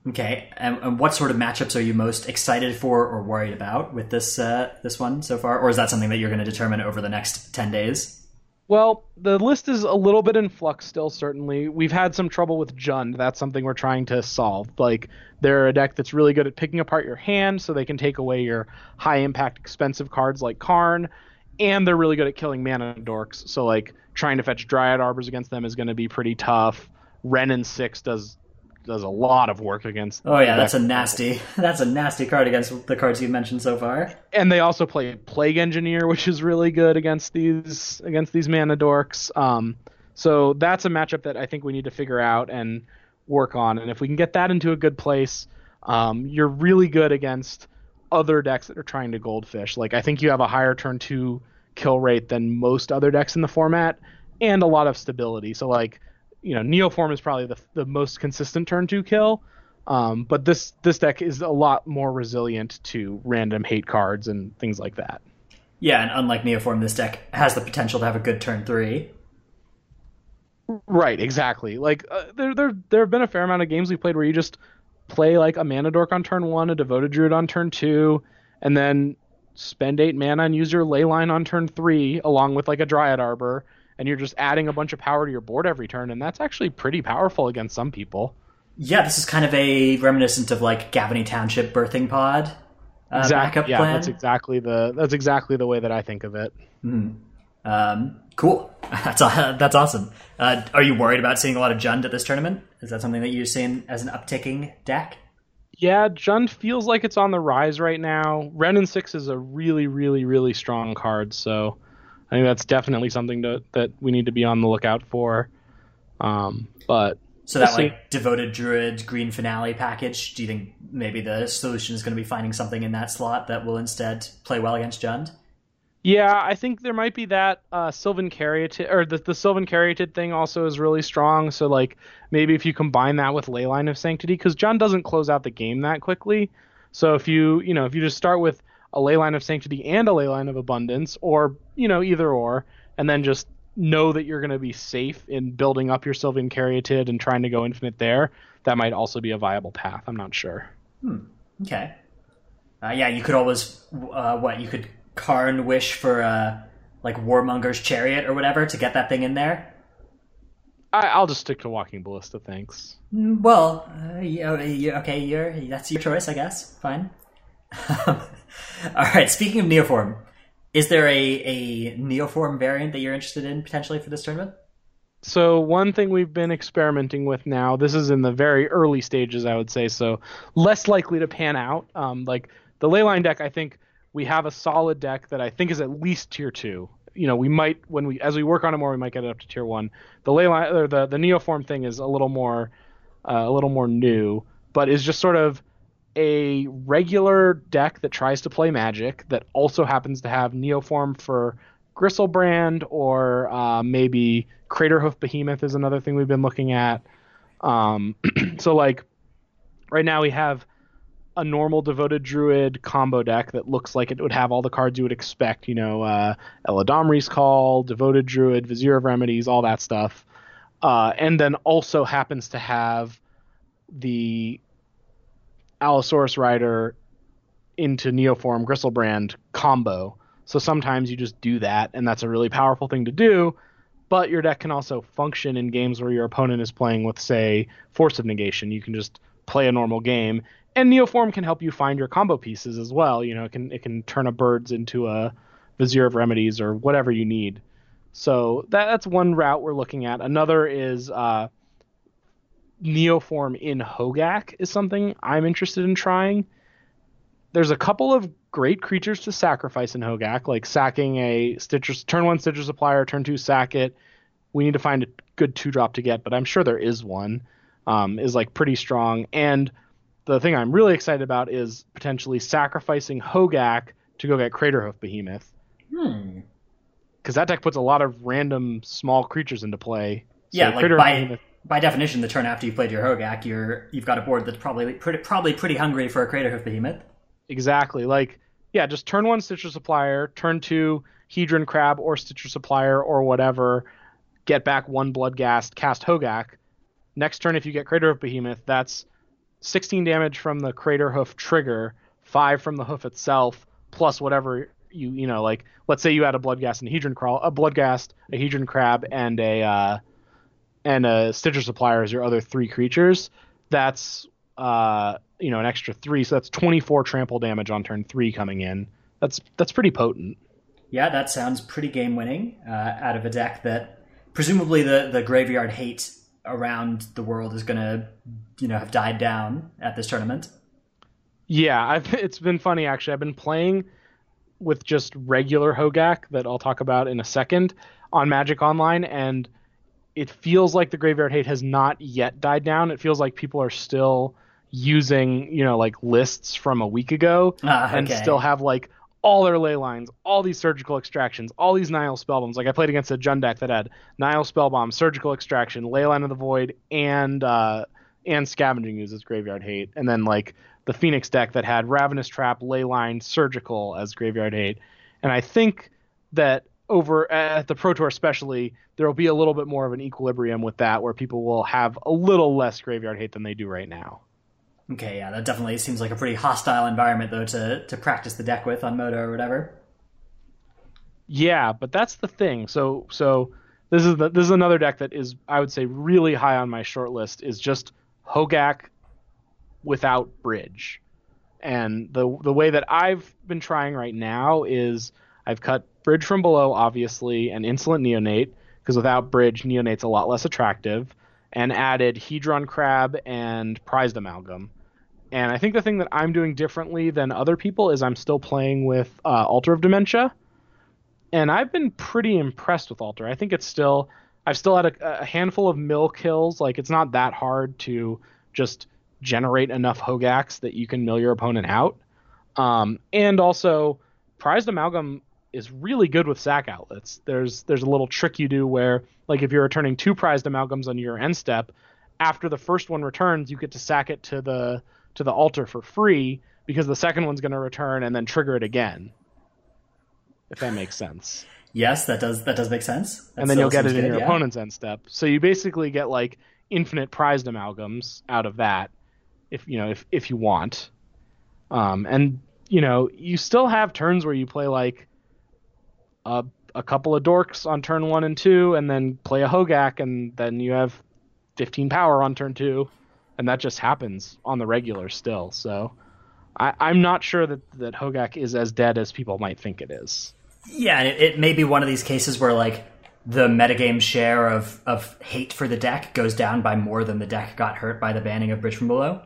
Okay, and, and what sort of matchups are you most excited for or worried about with this uh, this one so far, or is that something that you're going to determine over the next ten days? Well, the list is a little bit in flux still, certainly. We've had some trouble with Jund. That's something we're trying to solve. Like, they're a deck that's really good at picking apart your hand so they can take away your high impact, expensive cards like Karn, and they're really good at killing mana dorks. So, like, trying to fetch Dryad Arbors against them is going to be pretty tough. Wrenn and 6 does does a lot of work against Oh yeah, that's a nasty that's a nasty card against the cards you've mentioned so far. and they also play Plague Engineer, which is really good against these against these mana dorks. Um, so that's a matchup that I think we need to figure out and work on. And if we can get that into a good place, um, you're really good against other decks that are trying to goldfish. Like I think you have a higher turn two kill rate than most other decks in the format, and a lot of stability. So like you know Neoform is probably the the most consistent turn two kill. Um, but this this deck is a lot more resilient to random hate cards and things like that. Yeah, and unlike Neoform, this deck has the potential to have a good turn three. Right, exactly. Like uh, there there there have been a fair amount of games we played where you just play like a mana dork on turn one, a devoted druid on turn two, and then spend eight mana and use your leyline on turn three, along with like a dryad arbor, and you're just adding a bunch of power to your board every turn, and that's actually pretty powerful against some people. Yeah, this is kind of a reminiscent of like Gavony Township birthing pod uh, exactly. backup Yeah, plan. that's exactly the that's exactly the way that I think of it. Um, cool. That's that's awesome. Uh, are you worried about seeing a lot of Jund at this tournament? Is that something that you're seeing as an upticking deck? Yeah, Jund feels like it's on the rise right now. Wrenn and Six is a really, really, really strong card, so I think that's definitely something to, that we need to be on the lookout for. Um, but So that We'll see. like devoted druid green finale package. Do you think maybe the solution is going to be finding something in that slot that will instead play well against Jund? yeah, I think there might be that uh, Sylvan Caryatid or the the Sylvan Caryatid thing also is really strong. So like maybe if you combine that with Leyline of Sanctity, because Jund doesn't close out the game that quickly. So if you you know if you just start with a Leyline of Sanctity and a Leyline of Abundance, or you know either or, and then just know that you're going to be safe in building up your Sylvan Caryatid and trying to go infinite there, that might also be a viable path. I'm not sure. Hmm. Okay. Uh, yeah, you could always uh, what you could Karn wish for uh, like Warmonger's chariot or whatever to get that thing in there. I, I'll just stick to Walking Ballista. Thanks. Mm, Well, uh, yeah, yeah, okay, you're, that's your choice, I guess. Fine. All right. Speaking of Neoform, is there a, a Neoform variant that you're interested in potentially for this tournament? So one thing we've been experimenting with now, this is in the very early stages, I would say, so less likely to pan out. Um, like the Leyline deck, I think we have a solid deck that I think is at least tier two. You know, we might when we as we work on it more, we might get it up to tier one. The Leyline or the the Neoform thing is a little more uh, a little more new, but is just sort of a regular deck that tries to play Magic that also happens to have Neoform for Griselbrand or uh, maybe Craterhoof Behemoth is another thing we've been looking at. Um, so like right now we have a normal devoted druid combo deck that looks like it would have all the cards you would expect. You know, uh, Eladamri's Call, devoted druid, Vizier of Remedies, all that stuff. Uh, and then also happens to have the Allosaurus Rider into Neoform Griselbrand combo. So sometimes you just do that, and that's a really powerful thing to do. But your deck can also function in games where your opponent is playing with, say, Force of Negation. You can just play a normal game, and Neoform can help you find your combo pieces as well. You know, it can it can turn a birds into a Vizier of Remedies or whatever you need. So that, that's one route we're looking at. Another is uh, Neoform in Hogaak is something I'm interested in trying. There's a couple of great creatures to sacrifice in Hogaak, like sacking a Stitcher, turn one Stitcher Supplier, turn two sack it. We need to find a good two drop to get, but I'm sure there is one. Um, is like pretty strong. And the thing I'm really excited about is potentially sacrificing Hogaak to go get Craterhoof Behemoth, Hmm. because that deck puts a lot of random small creatures into play. So Yeah, like Craterhoof by Behemoth- by definition, the turn after you played your Hogaak, you're you've got a board that's probably pretty probably pretty hungry for a Craterhoof Behemoth. Exactly. Like, yeah, just turn one Stitcher Supplier, turn two Hedron Crab or Stitcher Supplier or whatever, get back one Blood Bloodghast, cast Hogaak. Next turn, if you get Craterhoof Behemoth, that's 16 damage from the Craterhoof trigger, 5 from the hoof itself, plus whatever you, you know, like, let's say you had a Blood Bloodghast and a Hedron Crab, a Blood Bloodghast, a Hedron Crab, and a, uh, and a Stitcher Supplier as your other three creatures. That's uh, you know, an extra three, so that's 24 trample damage on turn three coming in. That's that's pretty potent. Yeah, that sounds pretty game winning uh, out of a deck that presumably the the graveyard hate around the world is going to you know have died down at this tournament. Yeah, I've it's been funny actually. I've been playing with just regular Hogaak that I'll talk about in a second on Magic Online, and it feels like the graveyard hate has not yet died down. It feels like people are still using you know like lists from a week ago Ah, and okay. still have like all their ley lines, all these surgical extractions, all these Nihil spellbombs. Like I played against a Jund deck that had Nihil spellbomb, surgical extraction, ley line of the void, and uh, and Scavenging Ooze graveyard hate, and then like the Phoenix deck that had ravenous trap, ley line, surgical as graveyard hate. And I think that over at the Pro Tour especially, there will be a little bit more of an equilibrium with that, where people will have a little less graveyard hate than they do right now. Okay, yeah, that definitely seems like a pretty hostile environment though to to practice the deck with on Moto or whatever. Yeah, but that's the thing. So so this is the, this is another deck that is I would say really high on my short list is just Hogaak without bridge. And the the way that I've been trying right now is I've cut bridge from below obviously and insolent neonate because without bridge neonate's a lot less attractive and added hedron crab and prized amalgam. And I think the thing that I'm doing differently than other people is I'm still playing with uh, Altar of Dementia and I've been pretty impressed with Altar. I think it's still I've still had a, a, handful of mill kills. Like it's not that hard to just generate enough Hogaaks that you can mill your opponent out. Um, and also, prized amalgam is really good with sack outlets. There's there's a little trick you do where like if you're returning two prized amalgams on your end step, after the first one returns, you get to sack it to the to the altar for free because the second one's going to return and then trigger it again if that makes sense. Yes, that does that does make sense. That and then you'll get it in good, your yeah. opponent's end step. So you basically get like infinite prized amalgams out of that, if you know if if you want. Um, and you know you still have turns where you play like a a couple of dorks on turn one and two, and then play a Hogaak, and then you have 15 power on turn two, and that just happens on the regular still. So I, I'm not sure that that Hogaak is as dead as people might think it is. Yeah, it, it may be one of these cases where like the metagame share of of hate for the deck goes down by more than the deck got hurt by the banning of Bridge from Below.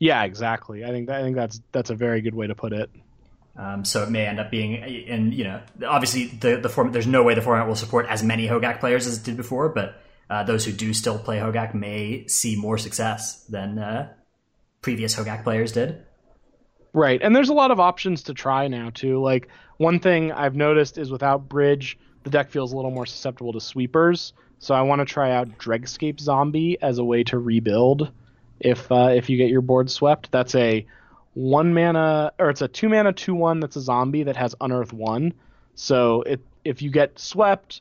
Yeah, exactly. I think I think that's that's a very good way to put it. Um, so it may end up being, and you know, obviously the the form. There's no way the format will support as many Hogaak players as it did before, but uh, those who do still play Hogaak may see more success than uh, previous Hogaak players did. Right, and there's a lot of options to try now too. Like one thing I've noticed is without bridge, the deck feels a little more susceptible to sweepers. So I want to try out Dregscape Zombie as a way to rebuild if uh, if you get your board swept. That's a one mana or it's a two mana two one that's a zombie that has unearth one. So it, if you get swept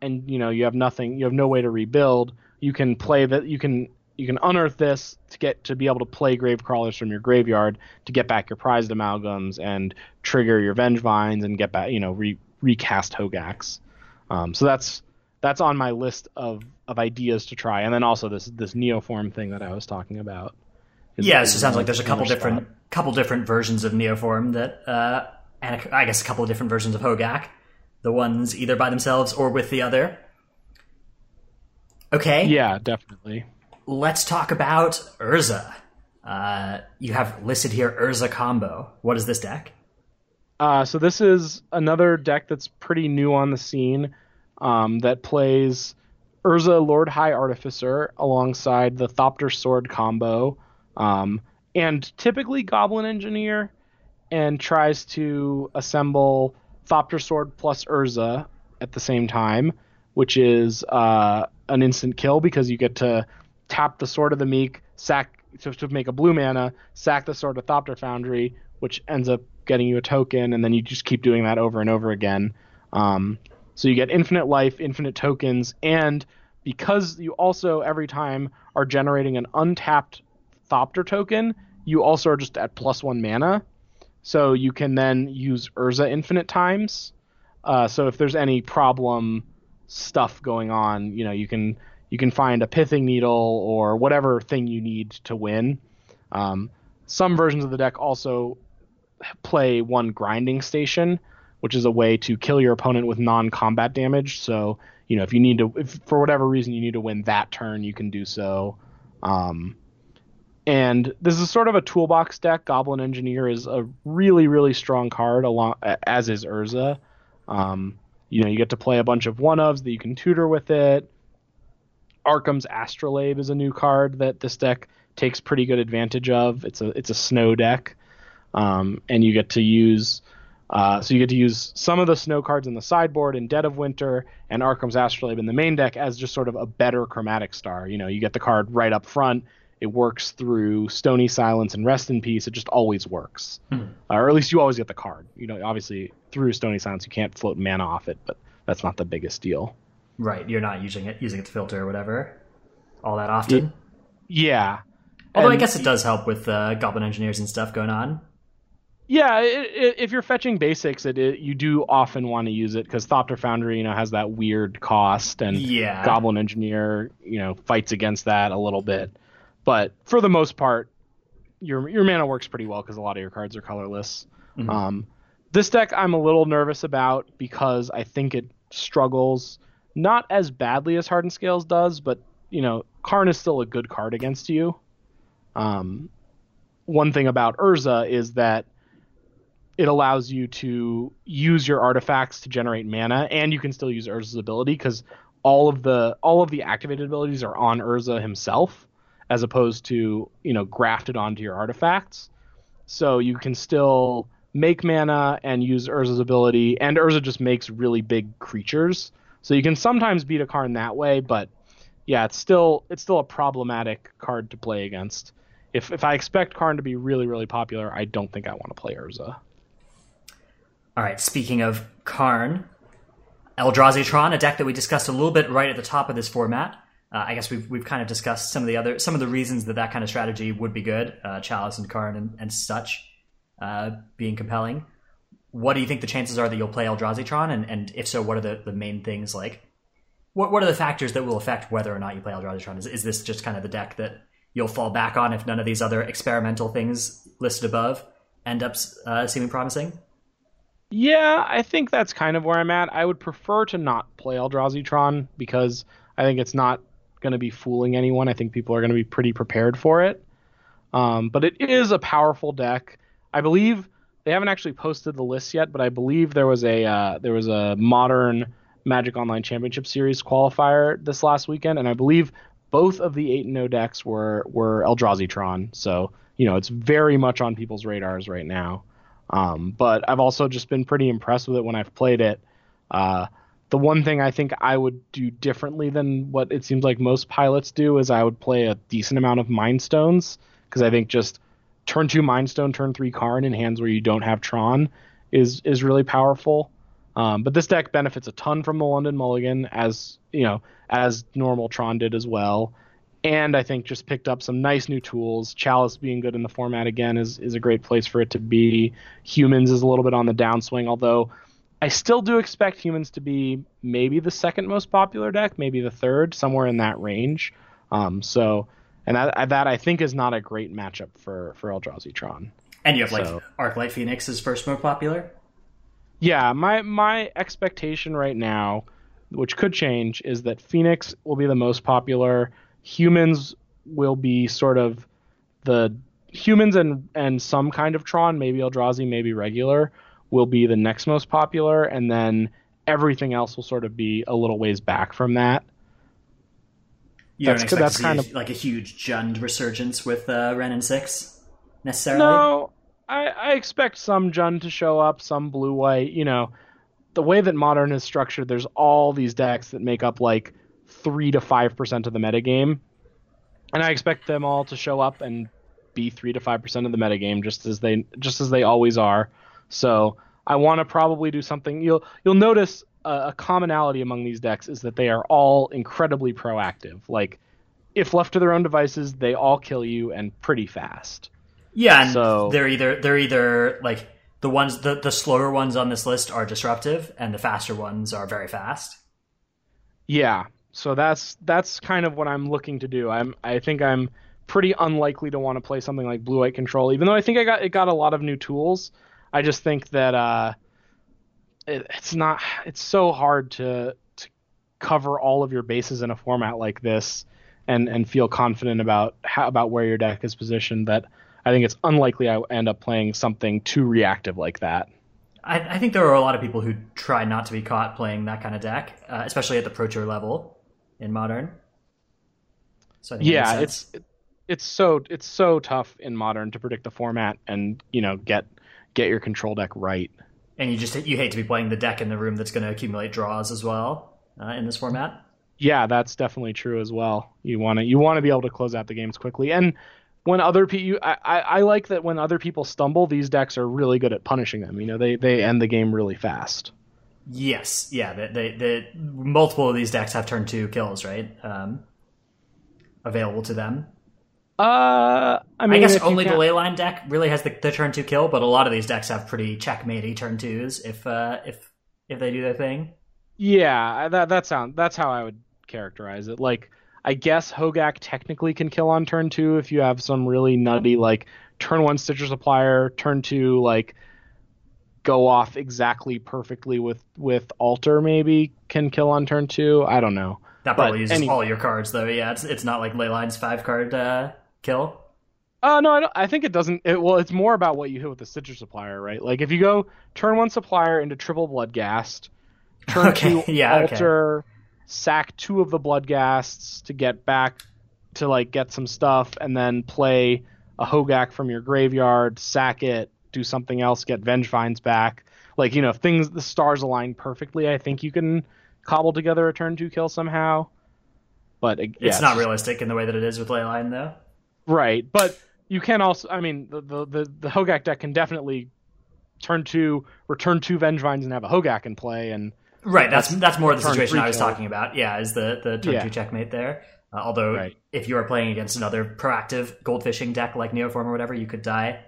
and you know you have nothing, you have no way to rebuild. You can play that. You can you can unearth this to get to be able to play grave crawlers from your graveyard to get back your prized amalgams and trigger your Vengevines and get back you know re, recast Hogaaks. um, so that's that's on my list of of ideas to try and then also this this neoform thing that i was talking about yeah so it sounds like there's a couple different. Couple different versions of neoform that uh and I guess a couple of different versions of hogaak the ones either by themselves or with the other okay yeah definitely let's talk about Urza. Uh, you have listed here Urza combo. What is this deck? Uh, so this is another deck that's pretty new on the scene um, that plays Urza Lord High Artificer alongside the Thopter Sword combo, um, and typically Goblin Engineer, and tries to assemble Thopter Sword plus Urza at the same time, which is uh, an instant kill because you get to tap the Sword of the Meek, sack to, to make a blue mana, sack the Sword of Thopter Foundry, which ends up getting you a token, and then you just keep doing that over and over again. Um, so you get infinite life, infinite tokens, and because you also every time are generating an untapped Thopter token, you also are just at plus one mana. So you can then use Urza infinite times. Uh, so if there's any problem stuff going on, you know, you can you can find a pithing needle or whatever thing you need to win. Um, some versions of the deck also play one grinding station, which is a way to kill your opponent with non-combat damage. So you know if you need to, if for whatever reason you need to win that turn, you can do so. Um, and this is sort of a toolbox deck. Goblin Engineer is a really really strong card, along as is Urza. Um, you know you get to play a bunch of one ofs that you can tutor with it. Arcum's Astrolabe is a new card that this deck takes pretty good advantage of. It's a it's a snow deck, um, and you get to use uh, so you get to use some of the snow cards in the sideboard in Dead of Winter and Arcum's Astrolabe in the main deck as just sort of a better chromatic star. You know, you get the card right up front. It works through Stony Silence and Rest in Peace. It just always works, hmm. uh, or at least you always get the card. You know, obviously through Stony Silence you can't float mana off it, but that's not the biggest deal. Right, you're not using it using its filter or whatever all that often. Yeah, Although I guess it does help with uh, Goblin Engineers and stuff going on. Yeah, i i if you're fetching basics, it, it you do often want to use it because Thopter Foundry, you know, has that weird cost, and Yeah. Goblin Engineer, you know, fights against that a little bit. But for the most part, your your mana works pretty well because a lot of your cards are colorless. Mhm. Um, this deck I'm a little nervous about because I think it struggles not as badly as Hardened Scales does, but you know, Karn is still a good card against you. Um, one thing about Urza is that it allows you to use your artifacts to generate mana, and you can still use Urza's ability because all of the all of the activated abilities are on Urza himself, as opposed to you know grafted onto your artifacts. So you can still make mana and use Urza's ability, and Urza just makes really big creatures. So you can sometimes beat a Karn that way, but yeah, it's still it's still a problematic card to play against. If if I expect Karn to be really really popular, I don't think I want to play Urza. All right, speaking of Karn, Eldrazi Tron, a deck that we discussed a little bit right at the top of this format. Uh, I guess we've we've kind of discussed some of the other some of the reasons that that kind of strategy would be good. Uh, Chalice and Karn and, and such uh, being compelling. What do you think the chances are that you'll play Eldrazi And, and if so, what are the, the main things like? What what are the factors that will affect whether or not you play Eldrazi Tron? Is, is this just kind of the deck that you'll fall back on if none of these other experimental things listed above end up uh, seeming promising? Yeah, I think that's kind of where I'm at. I would prefer to not play Eldrazi Tron because I think it's not going to be fooling anyone. I think people are going to be pretty prepared for it. Um, but it is a powerful deck. I believe they haven't actually posted the list yet, but I believe there was a uh, there was a modern Magic Online Championship Series qualifier this last weekend, and I believe both of the eight and no decks were were Eldrazi Tron. So you know it's very much on people's radars right now. Um, but I've also just been pretty impressed with it when I've played it. Uh, the one thing I think I would do differently than what it seems like most pilots do is I would play a decent amount of Mind Stones because I think just turn two Mind Stone, turn three Karn in hands where you don't have Tron is is really powerful. Um, but this deck benefits a ton from the London Mulligan, as you know, as normal Tron did as well and I think just picked up some nice new tools. Chalice being good in the format again is is a great place for it to be. Humans is a little bit on the downswing, although I still do expect humans to be maybe the second most popular deck, maybe the third, somewhere in that range. Um, so, and that, that I think is not a great matchup for for Eldrazi Tron. And you have like Arclight Phoenix is first most popular. Yeah, my my expectation right now, which could change, is that Phoenix will be the most popular. Humans will be sort of the humans and and some kind of Tron, maybe Eldrazi, maybe regular, will be the next most popular, and then everything else will sort of be a little ways back from that. You don't That's- expect that's kind a- of- like a huge Jund resurgence with uh, Wrenn and Six necessarily. No, I, I expect some Jund to show up, some blue white. You know, the way that modern is structured, there's all these decks that make up like three to five percent of the metagame, and I expect them all to show up and be three to five percent of the metagame, just as they just as they always are. So I want to probably do something. You'll you'll notice a, a commonality among these decks is that they are all incredibly proactive. Like if left to their own devices, they all kill you and pretty fast. Yeah, and So- they're either they're either like the ones the, the slower ones on this list are disruptive, and the faster ones are very fast. Yeah. So that's that's kind of what I'm looking to do. I'm I think I'm pretty unlikely to want to play something like Blue White Control, even though I think I got it got a lot of new tools. I just think that uh, it, it's not it's so hard to to cover all of your bases in a format like this and and feel confident about how about where your deck is positioned that I think it's unlikely I end up playing something too reactive like that. I, I think there are a lot of people who try not to be caught playing that kind of deck, uh, especially at the Pro Tour level in Modern. So I think yeah it's it's so it's so tough in modern to predict the format and you know get get your control deck right and you just you hate to be playing the deck in the room that's going to accumulate draws as well uh, in this format. yeah that's definitely true as well you want to you want to be able to close out the games quickly and when other people I, I I like that when other people stumble these decks are really good at punishing them you know they they end the game really fast Yes, yeah. The, the, the multiple of these decks have turn two kills, right? Um, available to them. Uh, I mean, I guess only the Leyline deck really has the, the turn two kill, but a lot of these decks have pretty checkmatey turn twos if uh, if if they do their thing. Yeah, that that sound that's how I would characterize it. Like, I guess Hogaak technically can kill on turn two if you have some really nutty like turn one Stitcher Supplier, turn two like go off exactly perfectly with with Altar maybe can kill on turn two. I don't know. That But probably uses any- all your cards though. Yeah, it's it's not like Leyline's five card uh, kill. Uh, no, I, don't, I think it doesn't. It, well, it's more about what you hit with the Stitcher Supplier, right? Like if you go turn one Supplier into triple Bloodghast, turn Okay, two yeah, okay. Sack two of the Bloodghasts to get back to like get some stuff, and then play a Hogaak from your graveyard, sack it, do something else, get Vengevines back. Like you know, if things the stars align perfectly, I think you can cobble together a turn two kill somehow. But it- yeah, it's not just- realistic in the way that it is with Leyline though. Right, but you can also. I mean, the the the, the Hogaak deck can definitely turn two, return two Vengevines, and have a Hogaak in play. And Right, that's that's more of the situation I was kill. talking about. Yeah, is the the turn Yeah. two checkmate there. Uh, although Right. if you are playing against another proactive goldfishing deck like Neoform or whatever, you could die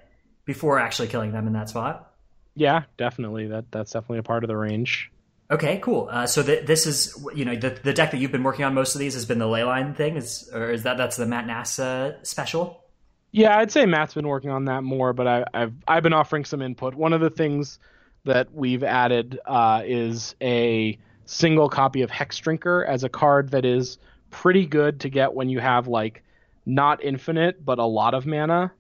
before actually killing them in that spot. yeah, definitely that that's definitely a part of the range. Okay, cool. Uh, so th- this is you know the the deck that you've been working on most of these has been the Leyline thing, is or is that that's the Matt Nass uh, special? Yeah, I'd say Matt's been working on that more, but I, I've I've been offering some input. One of the things that we've added uh, is a single copy of Hexdrinker as a card that is pretty good to get when you have like not infinite but a lot of mana.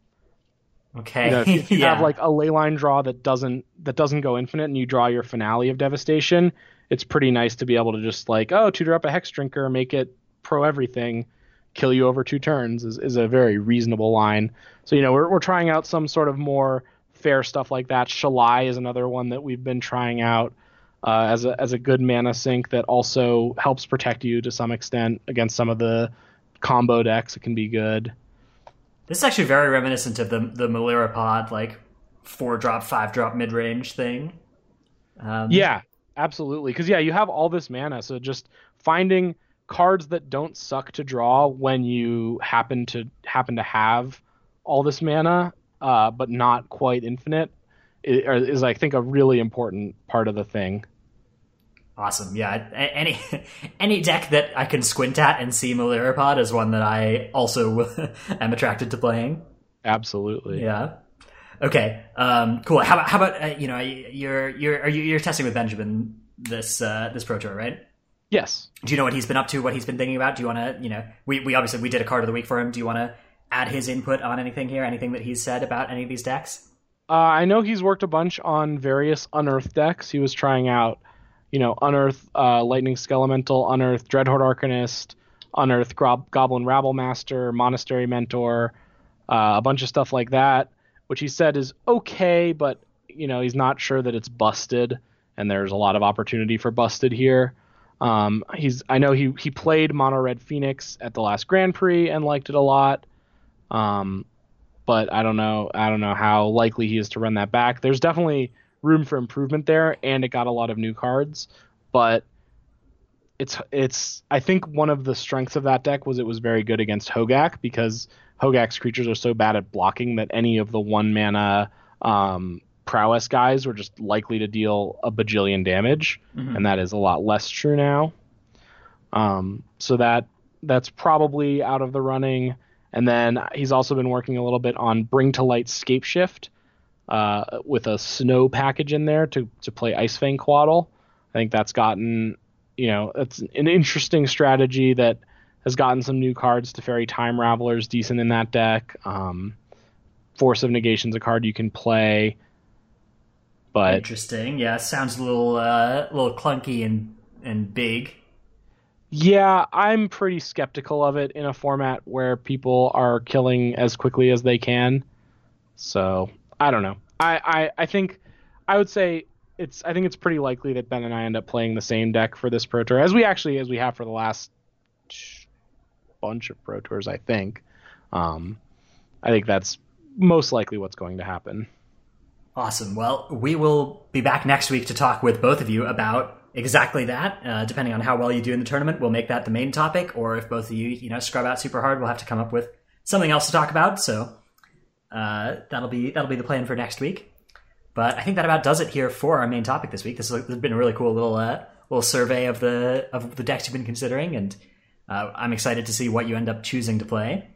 Okay, You know, if you, yeah. have like a ley line draw that doesn't that doesn't go infinite and you draw your finale of devastation, it's pretty nice to be able to just like, oh, tutor up a hexdrinker, make it pro everything, kill you over two turns is, is a very reasonable line. So, you know, we're we're trying out some sort of more fair stuff like that. Shalai is another one that we've been trying out. Uh, as a as a good mana sink that also helps protect you to some extent against some of the combo decks. It can be good. This is actually very reminiscent of the the Melira pod like four drop, five drop mid range thing. Um, Yeah, absolutely. Because yeah, you have all this mana, so just finding cards that don't suck to draw when you happen to happen to have all this mana, uh, but not quite infinite, is, is I think a really important part of the thing. Awesome. Yeah. Any any deck that I can squint at and see Melira Pod is one that I also am attracted to playing. Absolutely. Yeah. Okay. Um, cool. How about how about uh, you know you're you're are you, you're testing with Benjamin this uh, this pro tour right? Yes. Do you know what he's been up to? What he's been thinking about? Do you want to you know we we obviously we did a card of the week for him. Do you want to add his input on anything here? Anything that he's said about any of these decks? Uh, I know he's worked a bunch on various Unearth decks. He was trying out, you know, Unearth uh, Lightning Skelemental, Unearth Dreadhorde Arcanist, Unearth Grob- Goblin Rabblemaster, Monastery Mentor, uh, a bunch of stuff like that, which he said is okay, but you know he's not sure that it's busted, and there's a lot of opportunity for busted here. Um, he's I know he he played Mono Red Phoenix at the last Grand Prix and liked it a lot. Um, but I don't know. I don't know how likely he is to run that back. There's definitely room for improvement there, and it got a lot of new cards. But it's it's. I think one of the strengths of that deck was it was very good against Hogaak because Hogaak's creatures are so bad at blocking that any of the one mana um, prowess guys were just likely to deal a bajillion damage, Mhm. and that is a lot less true now. Um, so that that's probably out of the running. And then he's also been working a little bit on Bring to Light Scapeshift uh, with a snow package in there to, to play Ice-Fang Coatl. I think that's gotten, you know, it's an interesting strategy that has gotten some new cards Teferi Time Ravelers decent in that deck. Um, Force of Negation's a card you can play. But Interesting. Yeah. Sounds a little uh, a little clunky and and big. Yeah, I'm pretty skeptical of it in a format where people are killing as quickly as they can. So I don't know. I, I, I think I would say it's I think it's pretty likely that Ben and I end up playing the same deck for this Pro Tour as we actually as we have for the last bunch of Pro Tours. I think. Um, I think that's most likely what's going to happen. Awesome. Well, we will be back next week to talk with both of you about exactly that. Uh, depending on how well you do in the tournament, we'll make that the main topic. Or if both of you, you know, scrub out super hard, we'll have to come up with something else to talk about. So uh, that'll be that'll be the plan for next week. But I think that about does it here for our main topic this week. This has been a really cool little uh, little survey of the of the decks you've been considering, and uh, I'm excited to see what you end up choosing to play.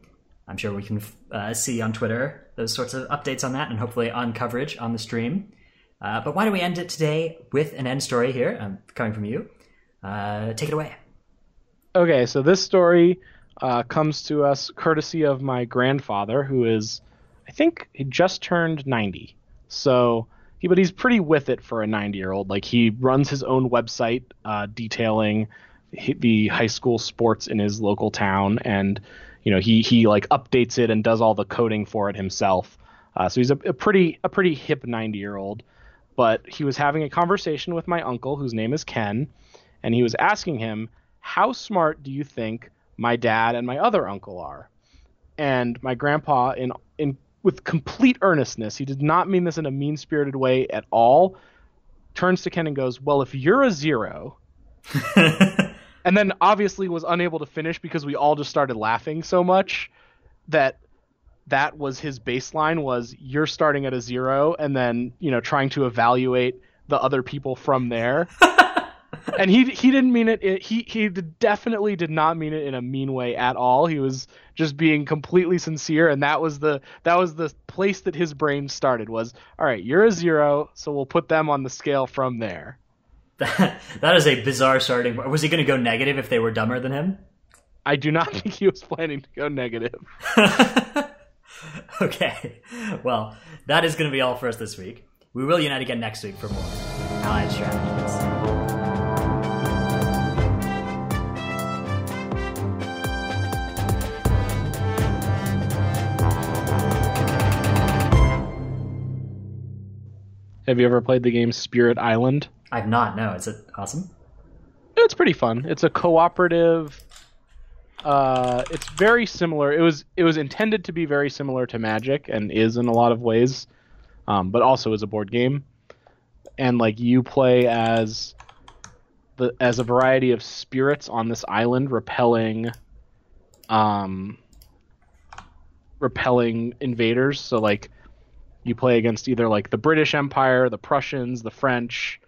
I'm sure we can uh, see on Twitter those sorts of updates on that, and hopefully on coverage on the stream. Uh, but why don't we end it today with an end story here, um, coming from you? Uh, take it away. Okay, so this story uh, comes to us courtesy of my grandfather, who is, I think, he just turned 90. So, he, but he's pretty with it for a 90 year old. Like, he runs his own website uh, detailing the high school sports in his local town, and you know, he he like updates it and does all the coding for it himself. Uh, so he's a, a pretty a pretty hip 90 year old. But he was having a conversation with my uncle, whose name is Ken, and he was asking him, "How smart do you think my dad and my other uncle are?" And my grandpa, in in with complete earnestness, he did not mean this in a mean spirited way at all. Turns to Ken and goes, "Well, if you're a zero, and then obviously was unable to finish because we all just started laughing so much that that was his baseline was you're starting at a zero and then you know trying to evaluate the other people from there and he he didn't mean it he he definitely did not mean it in a mean way at all he was just being completely sincere and that was the that was the place that his brain started was all right you're a zero so we'll put them on the scale from there that, that is a bizarre starting. Was he going to go negative if they were dumber than him? I do not think he was planning to go negative. okay. Well, that is going to be all for us this week. We will unite again next week for more Allied Strategies. Have you ever played the game Spirit Island? I've not. No, is it awesome? It's pretty fun. It's a cooperative. Uh, it's very similar. It was it was intended to be very similar to Magic and is in a lot of ways, um, but also is a board game. And like you play as the as a variety of spirits on this island, repelling, um, repelling invaders. So like you play against either like the British Empire, the Prussians, the French,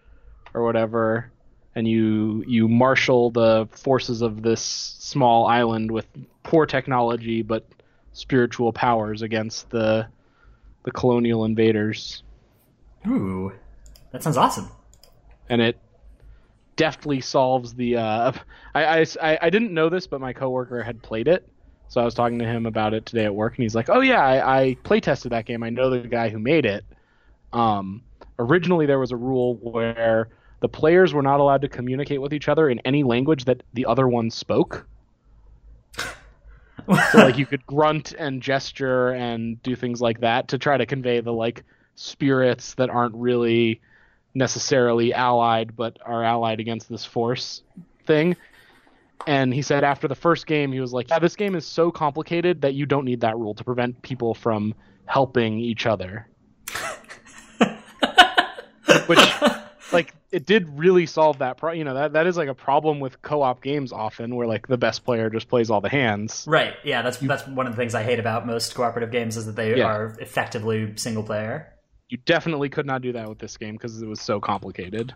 or whatever, and you you marshal the forces of this small island with poor technology but spiritual powers against the the colonial invaders. Ooh, that sounds awesome. And it deftly solves the. Uh, I, I I didn't know this, but my coworker had played it, so I was talking to him about it today at work, and he's like, "Oh yeah, I, I play tested that game. I know the guy who made it." Um, originally, there was a rule where the players were not allowed to communicate with each other in any language that the other one spoke. so like you could grunt and gesture and do things like that to try to convey the like spirits that aren't really necessarily allied but are allied against this force thing. And he said after the first game he was like, "Yeah, this game is so complicated that you don't need that rule to prevent people from helping each other." Which like it did really solve that problem. you know that that is like a problem with co-op games often where like the best player just plays all the hands right yeah that's you, that's one of the things i hate about most cooperative games is that they yeah. are effectively single player you definitely could not do that with this game because it was so complicated